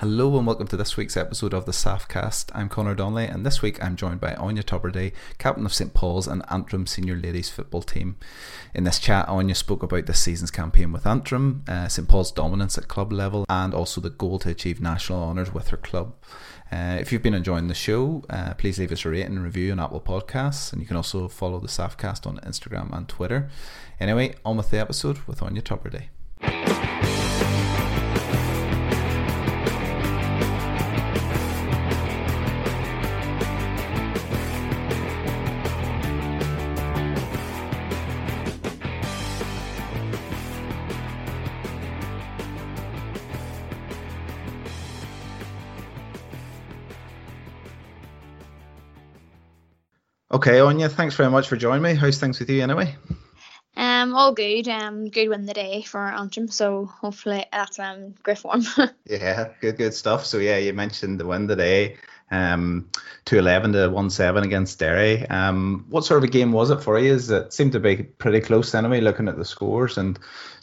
Hello and welcome to this week's episode of the Saffcast. I'm Conor Donnelly and this week I'm joined by Áine Tubridy, captain of St Paul's and Antrim senior ladies football team. In this chat, Áine spoke about this season's campaign with Antrim, uh, St Paul's dominance at club level, and also the goal to achieve national honours with her club. Uh, if you've been enjoying the show, uh, please leave us a rating and review on Apple Podcasts, and you can also follow the Saffcast on Instagram and Twitter. Anyway, on with the episode with Áine Tubridy. Okay, Áine, thanks very much for joining me. How's things with you anyway? Um, all good. Um, good win the day for Antrim, so hopefully that's um great form. yeah, good, good stuff. So yeah, you mentioned the win the day, um, two eleven to one seven against Derry. Um, what sort of a game was it for you? Is it seemed to be pretty close anyway, looking at the scores, and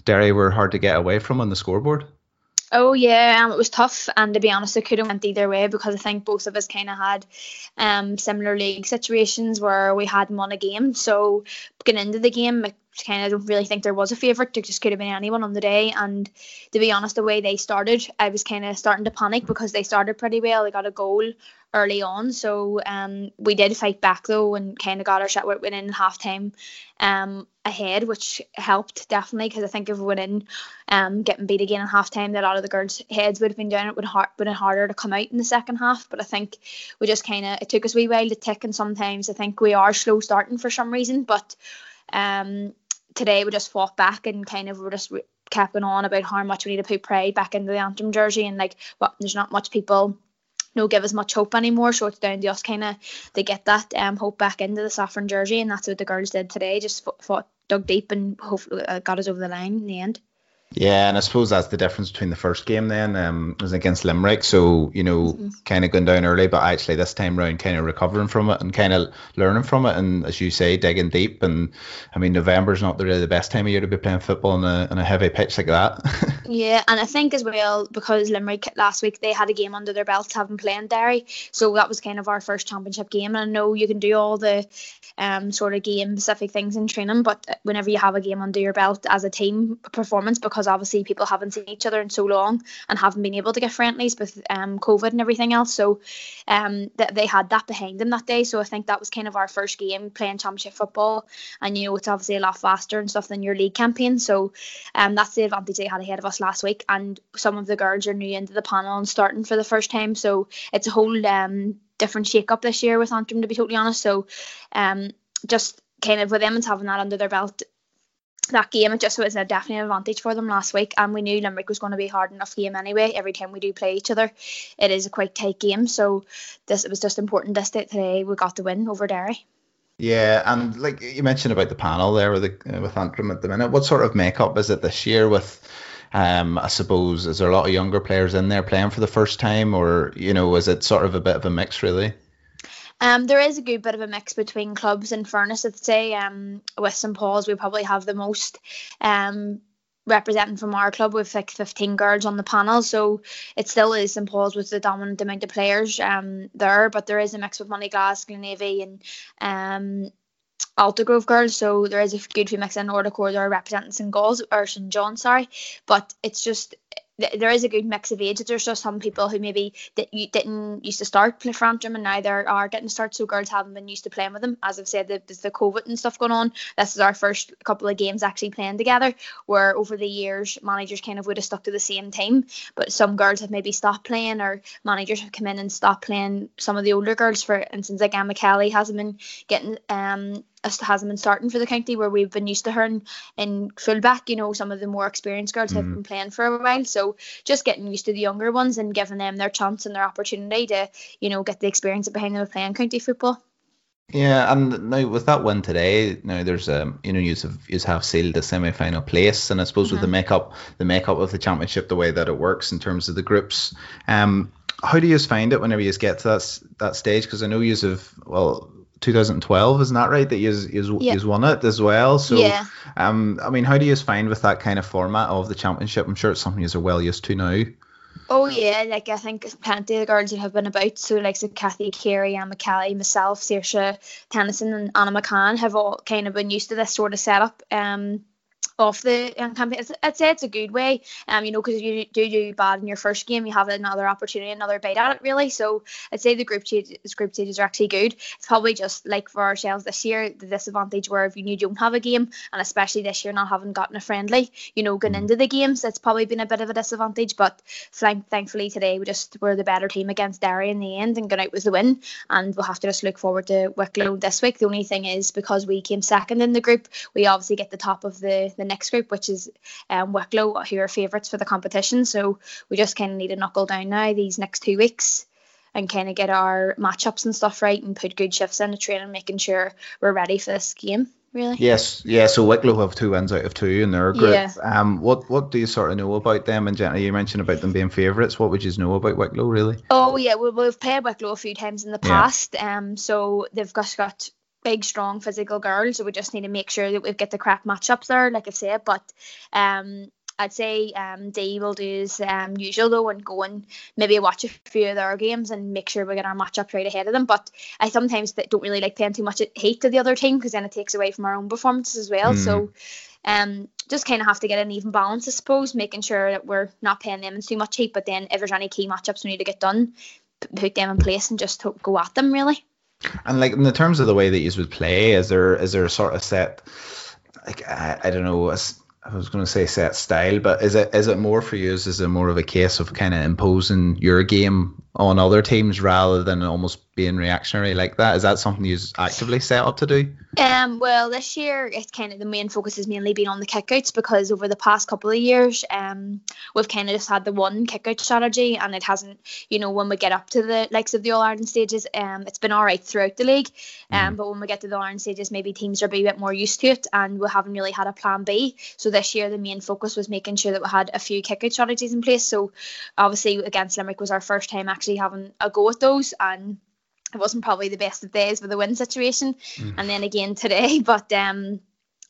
Derry were hard to get away from on the scoreboard. Oh yeah, um, it was tough, and to be honest, it could have went either way because I think both of us kind of had um similar league situations where we hadn't won a game. So getting into the game, I kind of don't really think there was a favourite. It just could have been anyone on the day. And to be honest, the way they started, I was kind of starting to panic because they started pretty well. They got a goal early on, so um we did fight back though and kind of got our shot within half time um ahead, which helped definitely because I think if we went in um getting beat again in half time, that a lot of the girls' heads would have been down. It would have been harder to come out in the second half. But I think we just kind of it took us a wee while to tick, and sometimes I think we are slow starting for some reason. But um today we just fought back and kind of were just kept going on about how much we need to put pride back into the Antrim jersey and like well, there's not much people no give us much hope anymore. So it's down to us kind of to get that um, hope back into the saffron jersey, and that's what the girls did today. Just fought, dug deep and hopefully uh, got us over the line in the end. Yeah, and I suppose that's the difference between the first game then um, was against Limerick. So you know, mm-hmm. kind of going down early, but actually this time round, kind of recovering from it and kind of learning from it, and as you say, digging deep. And I mean, November's not really the best time of year to be playing football on a on a heavy pitch like that. yeah, and I think as well because Limerick last week they had a game under their belt, having played Derry, so that was kind of our first championship game. And I know you can do all the um sort of game specific things in training, but whenever you have a game under your belt as a team performance, because because obviously people haven't seen each other in so long and haven't been able to get friendlies with um, COVID and everything else. So um, that they had that behind them that day. So I think that was kind of our first game playing championship football. And you know, it's obviously a lot faster and stuff than your league campaign. So um, that's the advantage they had ahead of us last week. And some of the girls are new into the panel and starting for the first time. So it's a whole um, different shake up this year with Antrim, to be totally honest. So um, just kind of with them and having that under their belt that game it just was a definite advantage for them last week and we knew Limerick was going to be a hard enough game anyway every time we do play each other it is a quite tight game so this it was just important this day today we got the win over Derry yeah and like you mentioned about the panel there with the, with Antrim at the minute what sort of makeup is it this year with Um, I suppose is there a lot of younger players in there playing for the first time, or you know, is it sort of a bit of a mix really? Um, there is a good bit of a mix between clubs. and fairness, I'd say. Um, with St Paul's, we probably have the most um, representing from our club with like 15 girls on the panel. So it still is St Paul's with the dominant amount of players um there but there is a mix with Moneyglass, Glenaven and um Altagrove girls. So there is a good few mix in order are representing St Gall's or St John sorry. But it's just there is a good mix of ages. There's just some people who maybe that you didn't used to start play Antrim and now they are getting to start. So girls haven't been used to playing with them. As I've said, there's the COVID and stuff going on. This is our first couple of games actually playing together. Where over the years managers kind of would have stuck to the same team, but some girls have maybe stopped playing or managers have come in and stopped playing. Some of the older girls, for instance, like Emma Kelly hasn't been getting um hasn't been starting for the county where we've been used to her in, in fullback. You know, some of the more experienced girls mm. have been playing for a while. So just getting used to the younger ones and giving them their chance and their opportunity to, you know, get the experience of behind them of playing county football. Yeah, and now with that win today, now there's um you know you have you have sealed the semi final place, and I suppose mm-hmm. with the mm-hmm. makeup the makeup of the championship, the way that it works in terms of the groups, um, how do you find it whenever you get to that that stage? Because I know you have well 2012, isn't that right? That you you yeah. won it as well. So, yeah. um, I mean, how do you find with that kind of format of the championship? I'm sure it's something you're well used to now. Oh yeah, like I think plenty of the girls that have been about. So like so Kathy Carey, Anna McCallie, myself, Saoirse Tennyson, and Anna McCann have all kind of been used to this sort of setup. Um, off the um, campaign. I'd say it's a good way, um, you know, because you do do bad in your first game, you have another opportunity, another bite at it, really. So I'd say the group stages, group stages are actually good. It's probably just like for ourselves this year, the disadvantage where if you don't have a game, and especially this year not having gotten a friendly, you know, going mm. into the games, it's probably been a bit of a disadvantage. But thankfully today we just were the better team against Derry in the end and got out with the win, and we'll have to just look forward to Wicklow this week. The only thing is because we came second in the group, we obviously get the top of the the next group, which is um, Wicklow, who are favourites for the competition. So we just kind of need to knuckle down now these next two weeks and kind of get our matchups and stuff right and put good shifts in the training, making sure we're ready for this game. Really? Yes, yeah. So Wicklow have two wins out of two in their group. Yeah. Um, what what do you sort of know about them? And Jenny, you mentioned about them being favourites. What would you know about Wicklow, really? Oh yeah, we, we've played Wicklow a few times in the past. Yeah. Um, so they've just got big, strong, physical girls. So we just need to make sure that we get the correct matchups there, like I said. But um, I'd say um, Dee will do his um, usual though and go and maybe watch a few of their games and make sure we get our matchups right ahead of them. But I sometimes don't really like paying too much hate to the other team because then it takes away from our own performances as well. Mm. So um, just kind of have to get an even balance, I suppose, making sure that we're not paying them in too much hate. But then if there's any key matchups we need to get done, put them in place and just go at them really. And like in the terms of the way that you would play, is there is there a sort of set like I, I don't know, I was going to say set style, but is it is it more for you? Is it more of a case of kind of imposing your game on other teams rather than almost being reactionary like that? Is that something you actively set up to do? Um, well, this year it's kind of the main focus has mainly been on the kickouts because over the past couple of years, um, we've kind of just had the one kickout strategy, and it hasn't, you know, when we get up to the likes of the All Ireland stages, um, it's been all right throughout the league, um, mm. but when we get to the All Ireland stages, maybe teams are a bit more used to it, and we haven't really had a plan B. So this year, the main focus was making sure that we had a few kickout strategies in place. So obviously against Limerick was our first time actually having a go at those, and it wasn't probably the best of days with the win situation. Mm. And then again today, but um,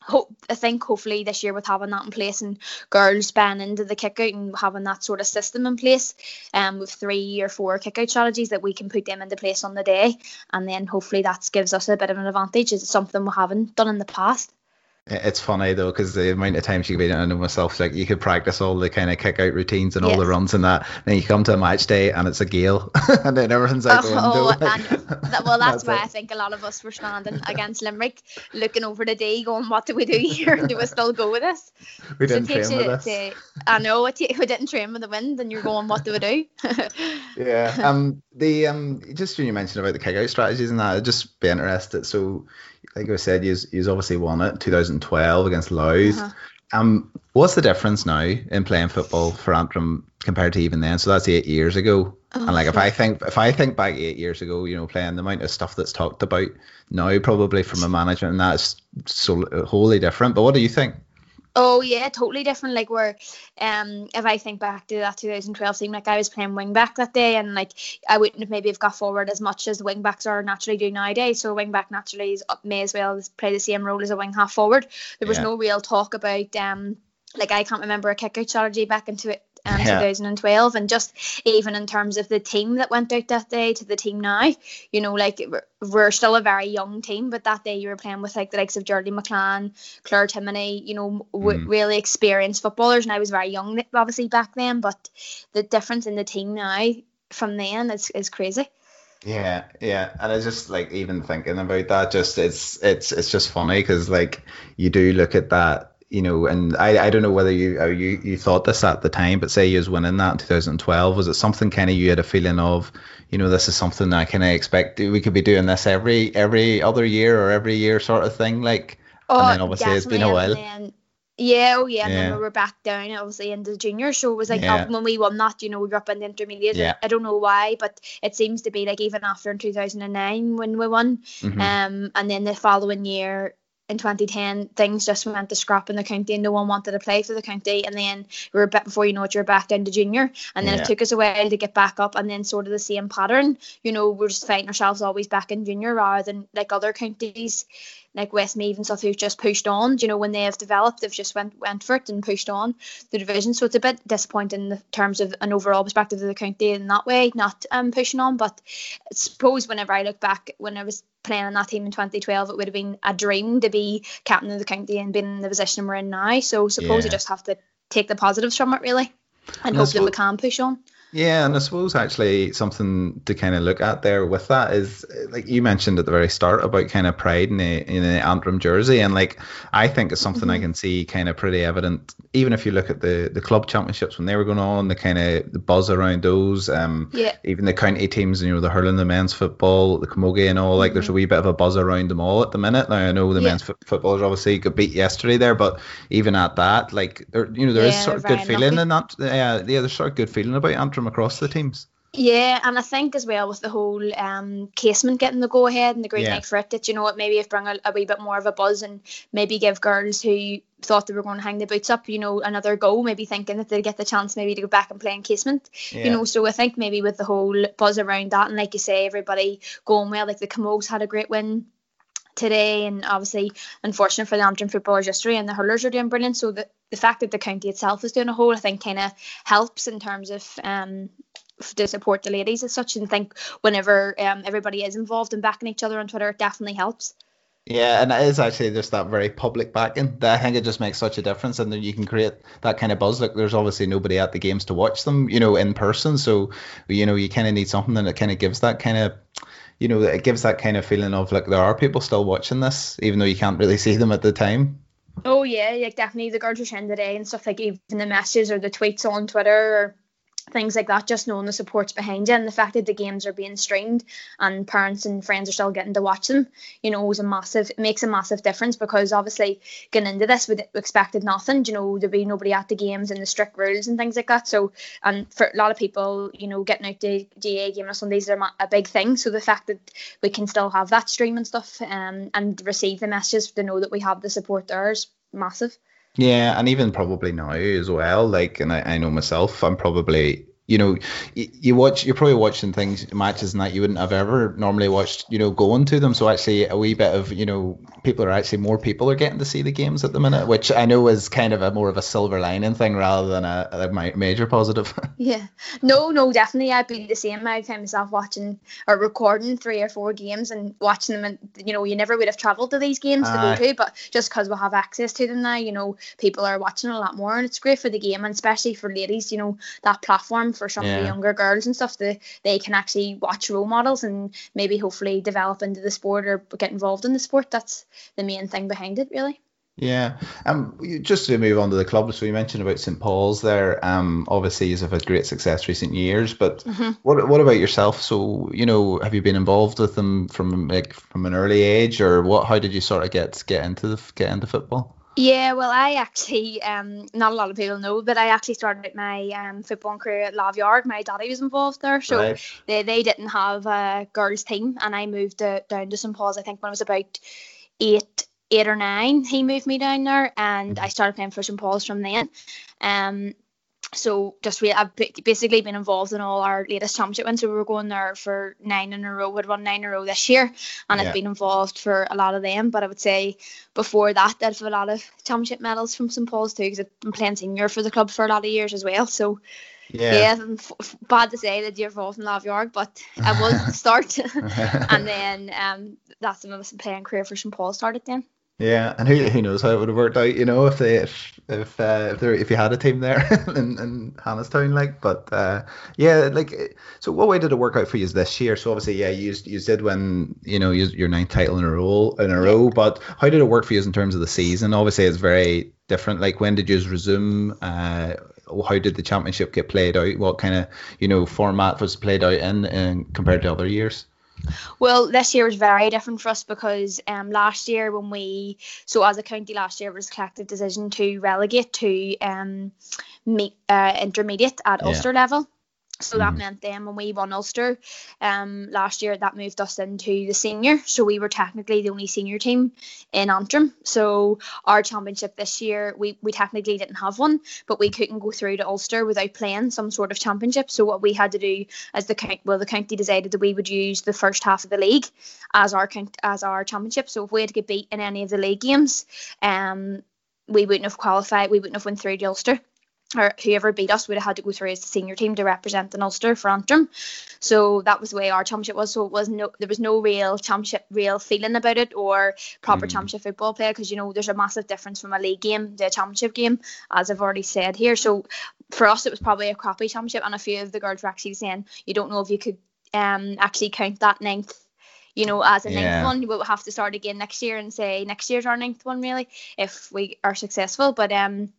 hope I think hopefully this year with having that in place and girls buying into the kick out and having that sort of system in place, um, with three or four kick out strategies that we can put them into place on the day, and then hopefully that gives us a bit of an advantage. It's something we haven't done in the past. It's funny though because the amount of times you could be doing it myself, like you could practice all the kind of kick out routines and yes. all the runs and that. Then you come to a match day and it's a gale, and then everything's out oh, the window. That, well, that's, that's why it. I think a lot of us were standing against Limerick, looking over the day, going, "What do we do here? do we still go with this?" We didn't so train with this. I know it. We didn't train with the wind, and you're going, "What do we do?" yeah. Um. The um. Just when you mentioned about the kick out strategies and that, I'd just be interested. So like I said, he's he's obviously won it 2012 against Louth. Uh-huh. Um, what's the difference now in playing football for Antrim compared to even then? So that's eight years ago. Oh, and like if I think if I think back eight years ago, you know, playing the amount of stuff that's talked about now, probably from a management, and that's so wholly different. But what do you think? Oh yeah, totally different. Like where, um, if I think back to that 2012 team, like I was playing wing back that day, and like I wouldn't have maybe have got forward as much as wing backs are naturally do nowadays. So a wing back naturally is, may as well play the same role as a wing half forward. There was yeah. no real talk about um, like I can't remember a kick out strategy back into it um, yeah. 2012 and just even in terms of the team that went out that day to the team now you know like we're still a very young team but that day you were playing with like the likes of Geraldine McClan Claire Timoney you know w- mm. really experienced footballers and I was very young obviously back then but the difference in the team now from then is, is crazy yeah, yeah, and I just like even thinking about that. Just it's it's it's just funny because like you do look at that you know, and I, I don't know whether you uh, you you thought this at the time, but say you was winning that in 2012, was it something kind of you had a feeling of, you know, this is something I kind of expect we could be doing this every every other year or every year sort of thing, like. Oh, and then obviously it's been a while. yeah, oh yeah, and then we were back down obviously in the junior, so it was like yeah. when we won that, you know, we were up in the intermediate. Yeah. I don't know why, but it seems to be like even after in 2009 when we won, mm-hmm. um, and then the following year in 2010 things just went to scrap in the county and no one wanted to play for the county. And then we were a bit before you know it you're back down to junior. And then yeah. it took us a while to get back up and then sort of the same pattern. You know we're just finding ourselves always back in junior rather than like other counties like Westmeath and stuff who've just pushed on. You know when they have developed they've just went went for it and pushed on the division. So it's a bit disappointing in terms of an overall perspective of the county in that way not um pushing on. But I suppose whenever I look back when I was playing on that team in 2012, it would have been a dream to be captain of the county and being in the position we're in now. So suppose yeah. you just have to take the positives from it really, and, and hope that we can push on. Yeah, and I suppose actually something to kind of look at there with that is like you mentioned at the very start about kind of pride in the in the Antrim jersey, and like I think it's something mm-hmm. I can see kind of pretty evident. Even if you look at the the club championships when they were going on, the kind of the buzz around those, um, yeah. even the county teams, you know, the hurling, the men's football, the camogie, and all. Like, mm-hmm. there's a mm-hmm. wee bit of a buzz around them all at the minute. Now I know the yeah. men's f- footballers obviously got beat yesterday there, but even at that, like, there, you know, there yeah, is sort of good feeling in that. Yeah, yeah, there's sort of good feeling about Antrim across the teams. Yeah, and I think as well with the whole um, casement getting the go ahead and the green yeah. light for it, that you know it maybe have bring a, a, wee bit more of a buzz and maybe give girls who thought they were going to hang the boots up, you know, another go, maybe thinking that they'd get the chance maybe to go back and play in casement, yeah. you know. So I think maybe with the whole buzz around that, and like you say, everybody going well, like the Camogues had a great win today, and obviously, unfortunate for the Antrim footballers yesterday, and the hurlers are doing brilliant. So the the fact that the county itself is doing a whole, I think, kind of helps in terms of um to support the ladies as such and think whenever um, everybody is involved in backing each other on Twitter it definitely helps. Yeah, and it is actually just that very public backing that I think it just makes such a difference, and then you can create that kind of buzz. Like, there's obviously nobody at the games to watch them, you know, in person. So, you know, you kind of need something that kind of gives that kind of, you know, it gives that kind of feeling of like there are people still watching this, even though you can't really see them at the time. Oh yeah, like definitely the girls are sharing today and stuff like even the messages or the tweets on Twitter or things like that, just knowing the support's behind you and the fact that the games are being streamed and parents and friends are still getting to watch them, you know, is a massive it makes a massive difference because obviously getting into this we expected nothing, you know, there'd be nobody at the games and the strict rules and things like that. So and for a lot of people, you know, getting out to GAA game on Sundays are a big thing. So the fact that we can still have that stream and stuff um, and receive the messages to know that we have the support there is massive. Yeah, and even probably now as well. Like, and I, I know myself, I'm probably you know, you, you, watch, you're probably watching things, matches and that you wouldn't have ever normally watched, you know, going to them. So actually, a wee bit of, you know, people are actually more people are getting to see the games at the minute, which I know is kind of a more of a silver lining thing rather than a, a major positive. Yeah, no, no, definitely, I'd be the same. I'd find myself watching or recording three or four games and watching them, and you know, you never would have travelled to these games to go to, but just because we have access to them now, you know, people are watching a lot more, and it's great for the game, and especially for ladies, you know, that platform for some yeah. of the younger girls and stuff that they can actually watch role models and maybe hopefully develop into the sport or get involved in the sport. That's the main thing behind it, really. Yeah, um, just to move on to the club, so you mentioned about St Paul's there. Um, obviously, you've had great success recent years, but mm-hmm. what what about yourself? So, you know, have you been involved with them from like from an early age, or what? How did you sort of get get into the get into football? Yeah, well, I actually, um, not a lot of people know, but I actually started my um, football career at Lámh Dhearg. My daddy was involved there, so right. they, they didn't have a girls' team, and I moved down to St Paul's. I think when I was about eight eight or nine, he moved me down there, and I started playing for St Paul's from then. Um, so just we I've basically been involved in all our latest championship wins. So we were going there for nine in a row. We'd won nine in a row this year, and yeah. I've been involved for a lot of them. But I would say before that, I've a lot of championship medals from St Paul's too, because I've been playing senior for the club for a lot of years as well. So yeah, yeah f- bad to say that you're involved in Lámh Dhearg, but I was start, and then um, that's when my playing career for St Paul started then. Yeah, and who who knows how it would have worked out, you know, if they if if uh, if there if you had a team there in, in Hannahstown, like, but uh, yeah, like, so what way did it work out for you this year? So obviously, yeah, you you did win, you know, your ninth title in a row in a row, but how did it work for you in terms of the season? Obviously, it's very different. Like, when did you resume? Uh, how did the championship get played out? What kind of you know format was played out in, in compared to other years? Well, this year was very different for us because um, last year when we so as a county last year it was a collective decision to relegate to um, meet, uh, intermediate at yeah. Ulster level. So that mm-hmm. meant then when we won Ulster um, last year, that moved us into the senior. So we were technically the only senior team in Antrim. So our championship this year, we, we technically didn't have one, but we couldn't go through to Ulster without playing some sort of championship. So what we had to do as the count, well, the county decided that we would use the first half of the league as our count, as our championship. So if we had to get beat in any of the league games, um, we wouldn't have qualified. We wouldn't have won through to Ulster or whoever beat us would have had to go through as the senior team to represent the Ulster for Antrim. So that was the way our championship was. So it was no, there was no real championship, real feeling about it or proper mm. championship football play because you know there's a massive difference from a league game to a championship game, as I've already said here. So for us, it was probably a crappy championship, and a few of the girls were actually saying you don't know if you could um actually count that ninth you know, as a ninth yeah. one, we'll have to start again next year and say next year's our ninth one really if we are successful. But um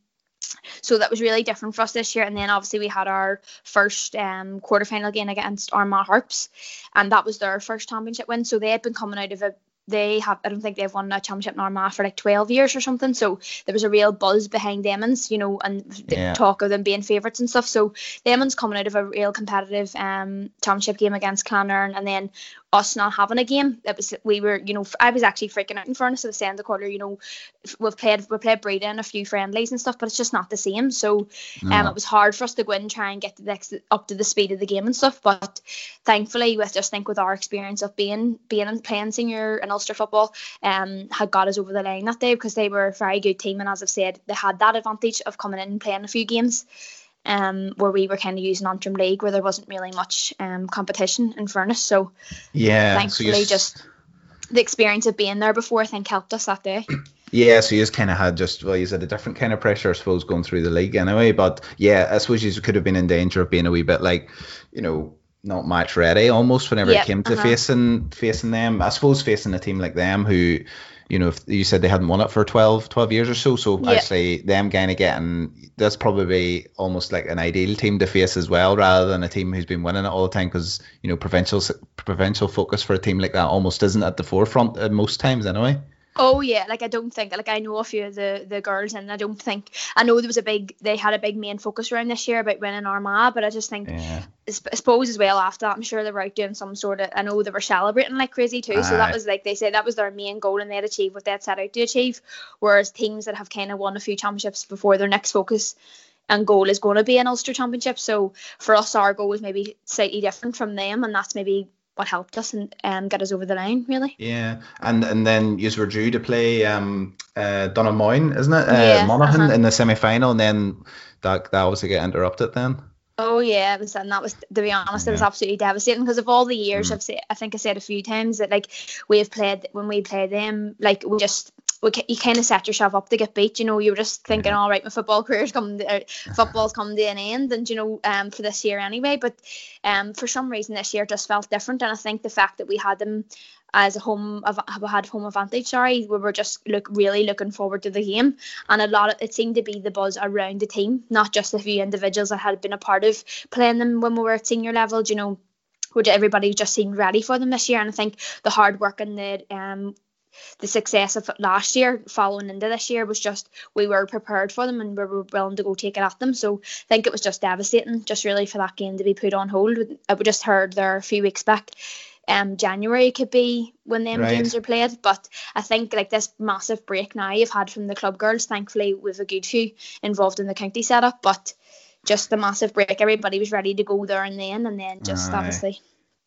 so that was really different for us this year. And then obviously we had our first um, quarterfinal game against Armagh Harps, and that was their first championship win. So they had been coming out of a they have I don't think they've won a championship in Armagh for like 12 years or something so there was a real buzz behind Demons you know and the yeah. talk of them being favourites and stuff so Demons coming out of a real competitive um championship game against Clann Éireann and then us not having a game. It was we were, you know, I was actually freaking out in fairness. I was saying the quarter, you know, we've played we played Bredagh and a few friendlies and stuff, but it's just not the same. So um, it was hard for us to go in and try and get to the next, up to the speed of the game and stuff. But thankfully, with just think with our experience of being being and playing senior and Ulster football, um, had got us over the line that day because they were a very good team, and as I've said, they had that advantage of coming in and playing a few games um, where we were kind of using Antrim League where there wasn't really much um, competition in fairness. So yeah, thankfully so just the experience of being there before I think helped us that day. Yeah, so you just kind of had just well, you had a different kind of pressure, I suppose, going through the league anyway. But yeah, I suppose you could have been in danger of being a wee bit like, you know, not match ready almost whenever yep, it came to uh-huh. facing facing them. I suppose facing a team like them who you know, if you said they hadn't won it for 12, 12 years or so, so yeah. actually them kind of getting that's probably almost like an ideal team to face as well, rather than a team who's been winning it all the time. Because you know, provincial provincial focus for a team like that almost isn't at the forefront at most times anyway. Oh yeah, like I don't think like I know a few of the the girls and I don't think I know there was a big they had a big main focus around this year about winning Armagh, but I just think yeah. I suppose as well after that I'm sure they were out doing some sort of I know they were celebrating like crazy too. so that was like they said that was their main goal and they'd achieved what they'd set out to achieve. Whereas teams that have kind of won a few championships before their next focus and goal is going to be an Ulster Championship. So for us, our goal is maybe slightly different from them, and that's maybe what helped us and um, get us over the line really. Yeah, and and then you were due to play um uh Donaghmoyne, isn't it? Uh, yeah, Monaghan uh-huh. in the semi final, and then that that was to get interrupted then. Oh yeah, it was, and that was to be honest, yeah. it was absolutely devastating because of all the years mm. I've said. I think I said a few times that like we've played when we played them, like we just you kind of set yourself up to get beat. You know, you were just thinking, all right, my football career's coming, to, uh, football's coming to an end, and you know, um, for this year anyway. But um, for some reason this year just felt different, and I think the fact that we had them as a home we had home advantage sorry we were just look really looking forward to the game and a lot of it seemed to be the buzz around the team not just a few individuals that had been a part of playing them when we were at senior level you know where everybody just seemed ready for them this year and I think the hard work and the um the success of last year following into this year was just we were prepared for them and we were willing to go take it at them. So I think it was just devastating, just really for that game to be put on hold. I just heard there a few weeks back um January could be when them Right. games are played. But I think like this massive break now you've had from the club girls, thankfully with a good few involved in the county setup, but just the massive break, everybody was ready to go there and then, and then just Aye. obviously,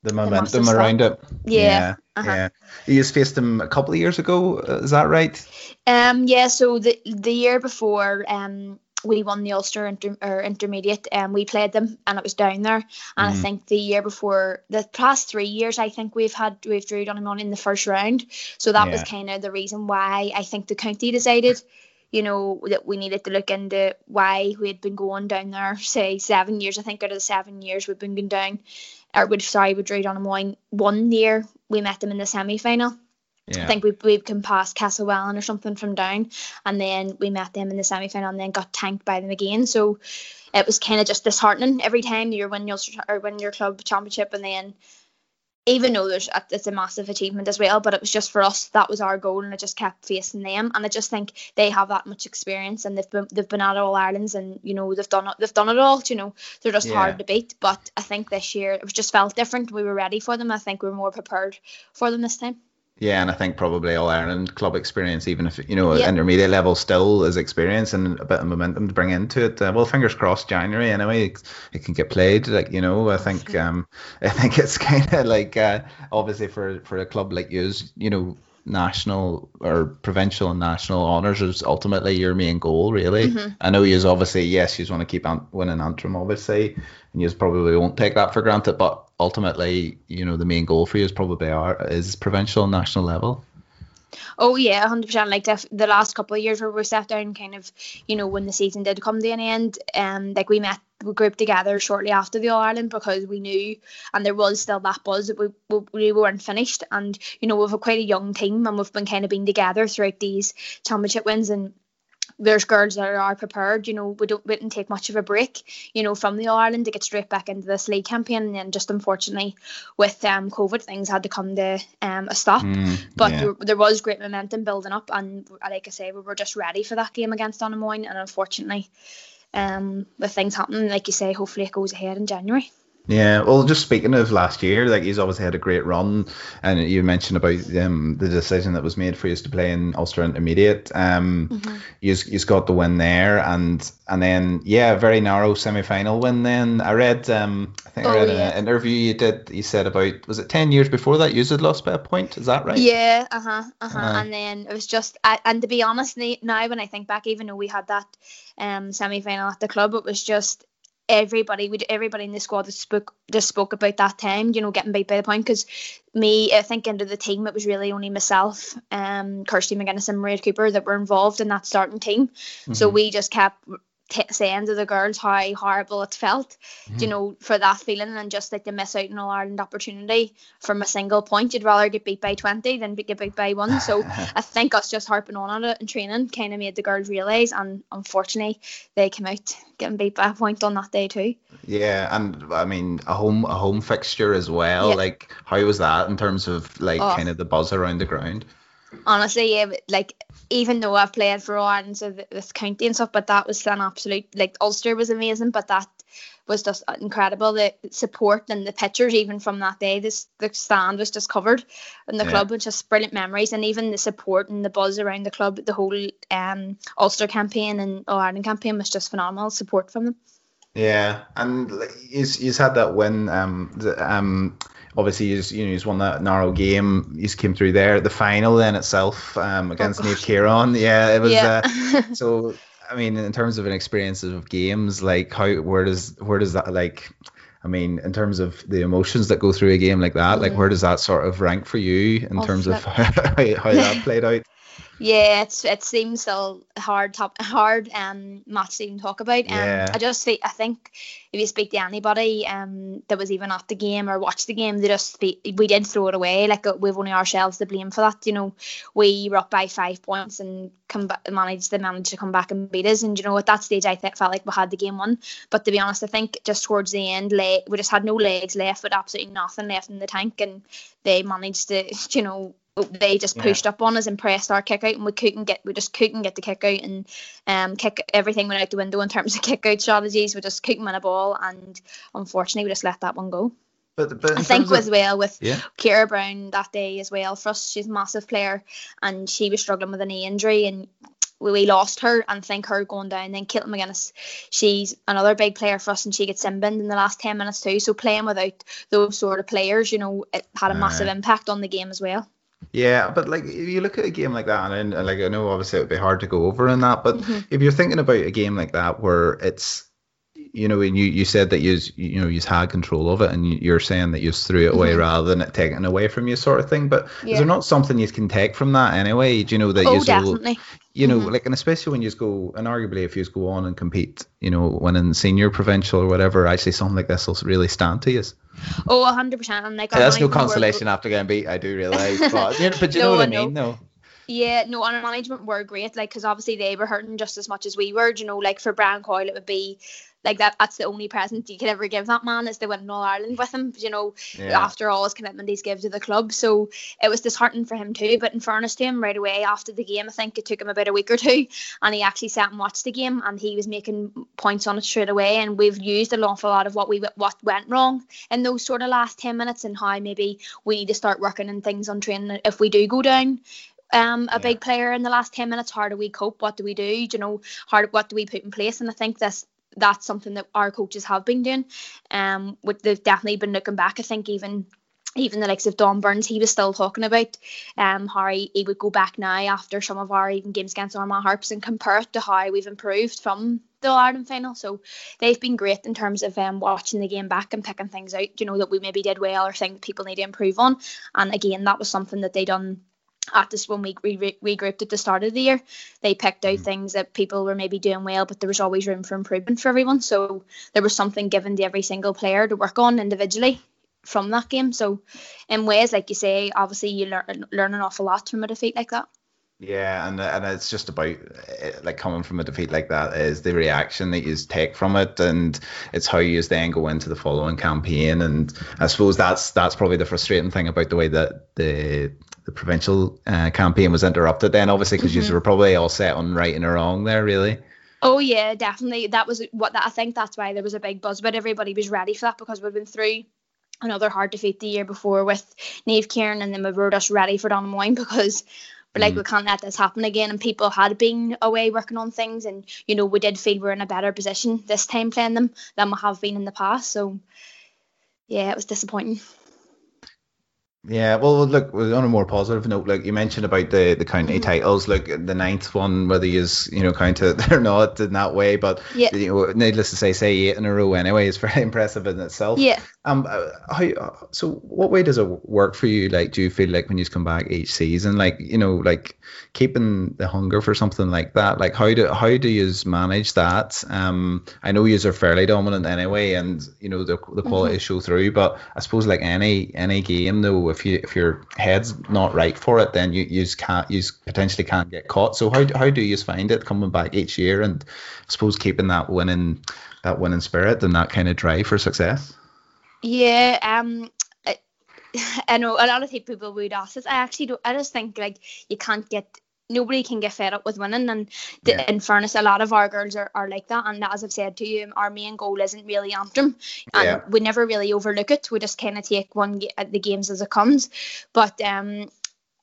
The momentum stop. around it. Yeah, Yeah. uh-huh. yeah. You just faced him a couple of years ago. uh, Is that right? Um, yeah. So the the year before, um, we won the Ulster inter- or intermediate, and we played them, and it was down there. And I think the year before, the past three years, I think we've had we've drew on and on in the first round. So that was kind of the reason why I think the county decided. You know that we needed to look into why we had been going down there. Say seven years, I think out of the seven years we've been going down, or we sorry we drew Donegal one year. We met them in the semi final. Yeah. I think we we come past Castlewellan or something from down, and then we met them in the semi final, and then got tanked by them again. So it was kind of just disheartening every time you're win your or win your club championship, and then even though there's a- it's a massive achievement as well, but it was just for us that was our goal, and I just kept facing them. And I just think they have that much experience, and they've been they've been at all Ireland's, and you know they've done it they've done it all. You know they're just Yeah. hard to beat. But I think this year it was just felt different. We were ready for them. I think we were more prepared for them this time. Yeah, and I think probably All Ireland club experience, even if you know Yeah. intermediate level, still is experience and a bit of momentum to bring into it. Uh, well, fingers crossed, January anyway, it, it can get played. Like you know, I think um, I think it's kind of like uh, obviously for for a club like yours, you know, national or provincial and national honours is ultimately your main goal, really. I know you obviously yes, you want to keep an- winning Antrim, obviously, and you probably won't take that for granted, but ultimately, you know, the main goal for you is probably are is provincial and national level. Oh yeah, hundred percent. Like def- the last couple of years where we sat down, kind of, you know, when the season did come to an end, um, like we met, we grouped together shortly after the All Ireland because we knew, and there was still that buzz that we we, we weren't finished, and you know we've a quite a young team, and we've been kind of been together throughout these championship wins, and there's girls that are prepared. You know, we don't we didn't take much of a break. You know, from the All Ireland to get straight back into this league campaign, and then just unfortunately with um COVID things had to come to um a stop. but yeah. there, there was great momentum building up, and like I say, we were just ready for that game against Donaghmoyne, and unfortunately, um, with things happening, like you say, hopefully it goes ahead in January. Yeah, well, just speaking of last year, like he's obviously had a great run, and you mentioned about um, the decision that was made for you to play in Ulster Intermediate. Um, Mm-hmm. you you got the win there, and and then yeah, very narrow semi final win. Then I read, um, I think I Oh, read yeah. an interview you did. You said about was it ten years before that you had lost by a point? Is that right? Yeah, uh huh, uh huh. Aye. And then it was just, I, and to be honest, now when I think back, even though we had that um semi final at the club, it was just everybody, we everybody in the squad that spoke just spoke about that time, you know, getting beat by the point. Because me, I think into the team, it was really only myself, um, Kirsty McGuinness and Maria Cooper that were involved in that starting team. So we just kept t- saying to the girls how horrible it felt, you hmm. know, for that feeling and just like to miss out on All Ireland opportunity from a single point. You'd rather get beat by 20 than be- get beat by one. So I think us just harping on on it and training kind of made the girls realise. And unfortunately, they came out getting beat by a point on that day too. Yeah, and I mean a home a home fixture as well. Yeah. Like how was that in terms of like Oh. kind of the buzz around the ground? Honestly, yeah, like even though I've played for Ireland, so th- this county and stuff, but that was an absolute like Ulster was amazing, but that was just incredible. The support and the pictures, even from that day, this the stand was just covered, and the Yeah. club was just brilliant memories, and even the support and the buzz around the club, the whole um Ulster campaign and All Ireland campaign was just phenomenal support from them. Yeah, and he's he's had that win. Um, the, um, obviously he's you know he's won that narrow game. He's came through there. The final then itself um against Oh, Neve gosh. Kieran. Yeah, it was. Yeah. Uh, so I mean, in terms of an experience of games, like how where does where does that like. I mean, in terms of the emotions that go through a game like that, like where does that sort of rank for you in Mm. Oh, terms of how, how that played out? Yeah, it's it seems still a hard top hard um match to even talk about. Um, Yeah. I just think I think if you speak to anybody um that was even at the game or watched the game, they just speak, we did throw it away. Like uh, we've only ourselves to blame for that. You know, we were up by five points and come back, managed to manage to come back and beat us. And you know, at that stage, I th- felt like we had the game won. But to be honest, I think just towards the end, le- we just had no legs left, with absolutely nothing left in the tank, and they managed to, you know they just Yeah. pushed up on us and pressed our kick out and we couldn't get we just couldn't get the kick out and um kick everything went out the window in terms of kick out strategies we just couldn't win a ball and unfortunately we just let that one go But, but I think as well with yeah. Ciara Browne that day as well. For us, she's a massive player, and she was struggling with a knee injury, and we, lost her. And think her going down. Then Caitlin McGuinness, she's another big player for us, and she gets sin binned in the last ten minutes too. So playing without those sort of players, you know, it had a massive impact on the game as well. Yeah, but like if you look at a game like that, and, and like I know obviously it would be hard to go over in that, but Mm-hmm. if you're thinking about a game like that where it's you know, and you, you said that you you know you had control of it, and you- you're saying that you threw it away rather than it taken away from you, sort of thing. But is Mm-hmm. There not something you can take from that anyway? Do you know that Oh, you definitely. you know, Mhm. like, and especially when you go, and arguably if you go on and compete, you know, when in senior provincial or whatever, actually something like this will really stand to you. Oh, hundred percent. And like our That's no consolation after getting beat. I do realize, but you know, but you know what I mean, though. Yeah, no, and our management were great, like, because obviously they were hurting just as much as we were. You know, like for Brian Coyle, it would be like that. That's the only present you could ever give that man is to win All Ireland with him. You know, Yeah. after all his commitment he's given to the club, so it was disheartening for him too. But in fairness to him, right away after the game, I think it took him about a week or two, and he actually sat and watched the game, and he was making points on it straight away. And we've used an awful lot of what we what went wrong in those sort of last ten minutes, and how maybe we need to start working on things on training if we do go down um a big player in the last 10 minutes how do we cope what do we do you know how what do we put in place and i think this that's something that our coaches have been doing um what they've definitely been looking back i think even even the likes of Don Burns, he was still talking about um, how he, he would go back now after some of our even games against Armagh Harps and compare it to how we've improved from the Ireland final. So they've been great in terms of um, watching the game back and picking things out, you know, that we maybe did well or things people need to improve on. And again, that was something that they done at this when we re- regrouped at the start of the year. They picked out mm. things that people were maybe doing well, but there was always room for improvement for everyone. So there was something given to every single player to work on individually from that game. So in ways, like you say, obviously you learn learn an awful lot from a defeat like that. Yeah, and and it's just about eh, like coming from a defeat like that is the reaction that you take from it, and it's how you then go into the following campaign. And I suppose that's that's probably the frustrating thing about the way that the the provincial uh, campaign was interrupted. Then obviously because you were probably all set on right and wrong there, really. Oh yeah, definitely. That was what that, I think that's why there was a big buzz, but everybody was ready for that because we'd been through another hard defeat the year before with Naomh Ciarán, and then we were just ready for Donaghmoyne because we're like mm. we can't let this happen again. And people had been away working on things, and you know we did feel we're in a better position this time playing them than we have been in the past. So yeah, it was disappointing. Yeah, well, look, on a more positive note, like you mentioned about the, the county mm-hmm. titles, like the ninth one, whether you you know count it or not in that way, but Yeah. you know, needless to say, say eight in a row anyway is very impressive in itself. Yeah. Um, uh, how so? What way does it work for you? Like, do you feel like when you come back each season, like you know, like keeping the hunger for something like that? Like, how do how do you manage that? Um, I know you are fairly dominant anyway, and you know the the quality show through. But I suppose like any any game though, if you if your head's not right for it, then you you can't you potentially can't get caught. So how how do you find it coming back each year, and I suppose keeping that winning that winning spirit and that kind of drive for success? Yeah, um, I, I know a lot of people would ask this. I actually don't. I just think like you can't get. Nobody can get fed up with winning, and the, Yeah. in fairness, a lot of our girls are, are like that. And as I've said to you, our main goal isn't really Antrim, and Yeah. we never really overlook it. We just kind of take one the games as it comes. But um,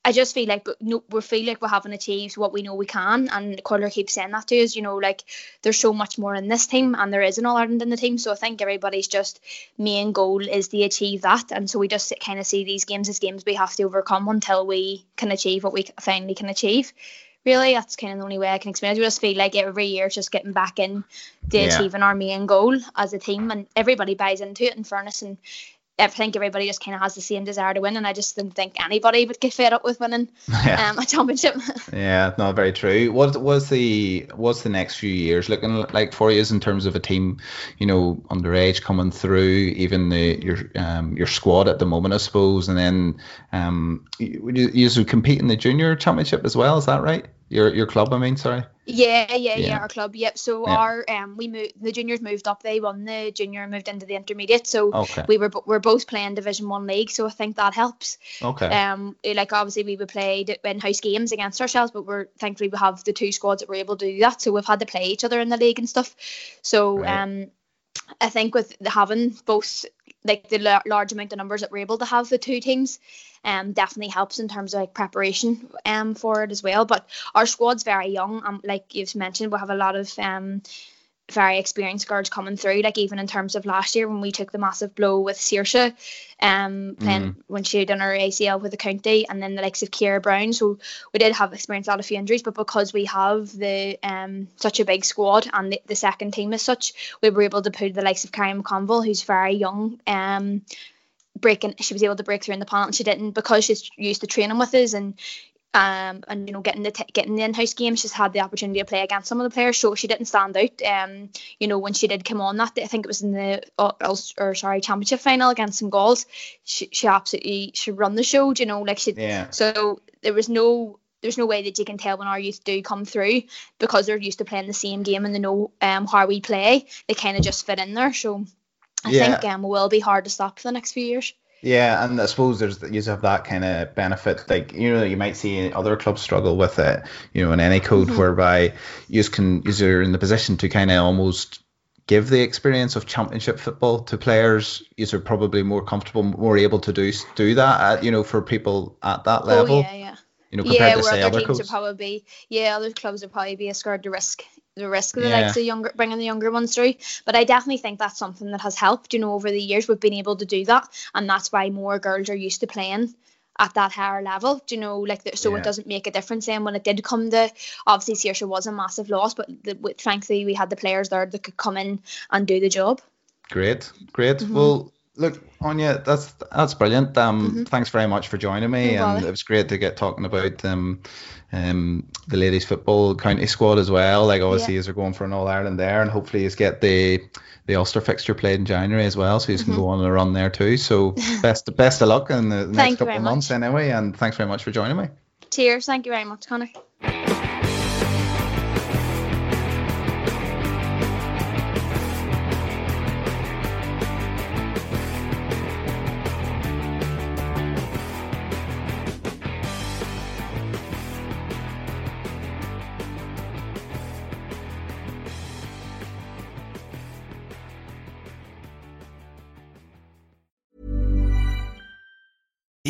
I just feel like but no, we feel like we haven't achieved what we know we can, and Collar keeps saying that to us. You know, like there's so much more in this team, and there is an All Ireland in the team. So I think everybody's just main goal is to achieve that, and so we just kind of see these games as games we have to overcome until we can achieve what we finally can achieve. Really, that's kind of the only way I can explain it. I just feel like every year it's just getting back in to Yeah. achieving our main goal as a team, and everybody buys into it. In fairness, and I think everybody just kind of has the same desire to win, and I just didn't think anybody would get fed up with winning Yeah. um, a championship. Yeah, not very true. What was the what's the next few years looking like for you in terms of a team, you know, underage coming through, even the your um your squad at the moment, I suppose, and then um you, would you, you compete in the junior championship as well? Is that right? Your your club, I mean, sorry. Yeah, yeah, yeah, Yeah. our club. Yep. So Yeah. our um we moved the juniors moved up. They won the junior and moved into the intermediate. So Okay. we were we're both playing Division One league. So I think that helps. Okay. Um, eh, like obviously we would play in-house games against ourselves, but we're thankfully we have the two squads that were able to do that. So we've had to play each other in the league and stuff. So Right. um, I think with having both like the large amount of numbers that we're able to have the two teams um definitely helps in terms of like preparation um for it as well. But our squad's very young. Um, like you've mentioned, we have a lot of um very experienced girls coming through. Like even in terms of last year when we took the massive blow with Saoirse, um, playing mm. when she had done her ACL with the county, and then the likes of Ciara Browne. So we did have experienced a lot of few injuries, but because we have the um such a big squad and the, the second team as such, we were able to put the likes of Carrie McConville, who's very young, um breaking she was able to break through in the panel and she didn't because she's used to training with us and um, and you know getting the t- getting the in-house games she's had the opportunity to play against some of the players so she didn't stand out um you know when she did come on that I think it was in the uh, or sorry championship final against St Gall's she, she absolutely should run the show you know like she yeah. so there was no there's no way that you can tell when our youth do come through because they're used to playing the same game and they know um how we play. They kind of just fit in there so I yeah. think um will be hard to stop for the next few years yeah, and I suppose there's you have that kind of benefit. Like you know, you might see other clubs struggle with it. You know, in any code mm-hmm. whereby you can you're in the position to kind of almost give the experience of championship football to players. You're probably more comfortable, more able to do do that. At, you know, for people at that oh, level. Oh yeah, yeah. You know, compared yeah, to say other, other clubs. Would probably yeah, other clubs would probably be scared to risk the risk of the yeah. likes of younger bringing the younger ones through. But I definitely think that's something that has helped. You know, over the years we've been able to do that, and that's why more girls are used to playing at that higher level. Do you know, like so yeah. it doesn't make a difference. And when it did come to obviously Saoirse was a massive loss, but the, with, thankfully we had the players there that could come in and do the job. Great, great. Mm-hmm. Well, look, Áine, that's that's brilliant. Um, mm-hmm. thanks very much for joining me, no and it was great to get talking about um um, the ladies football county squad as well. Like obviously, yeah. as they're going for an All Ireland there, and hopefully, you get the the Ulster fixture played in January as well, so you mm-hmm. can go on a run there too. So best best of luck in the next couple of months much. anyway, and thanks very much for joining me. Cheers! Thank you very much, Conor.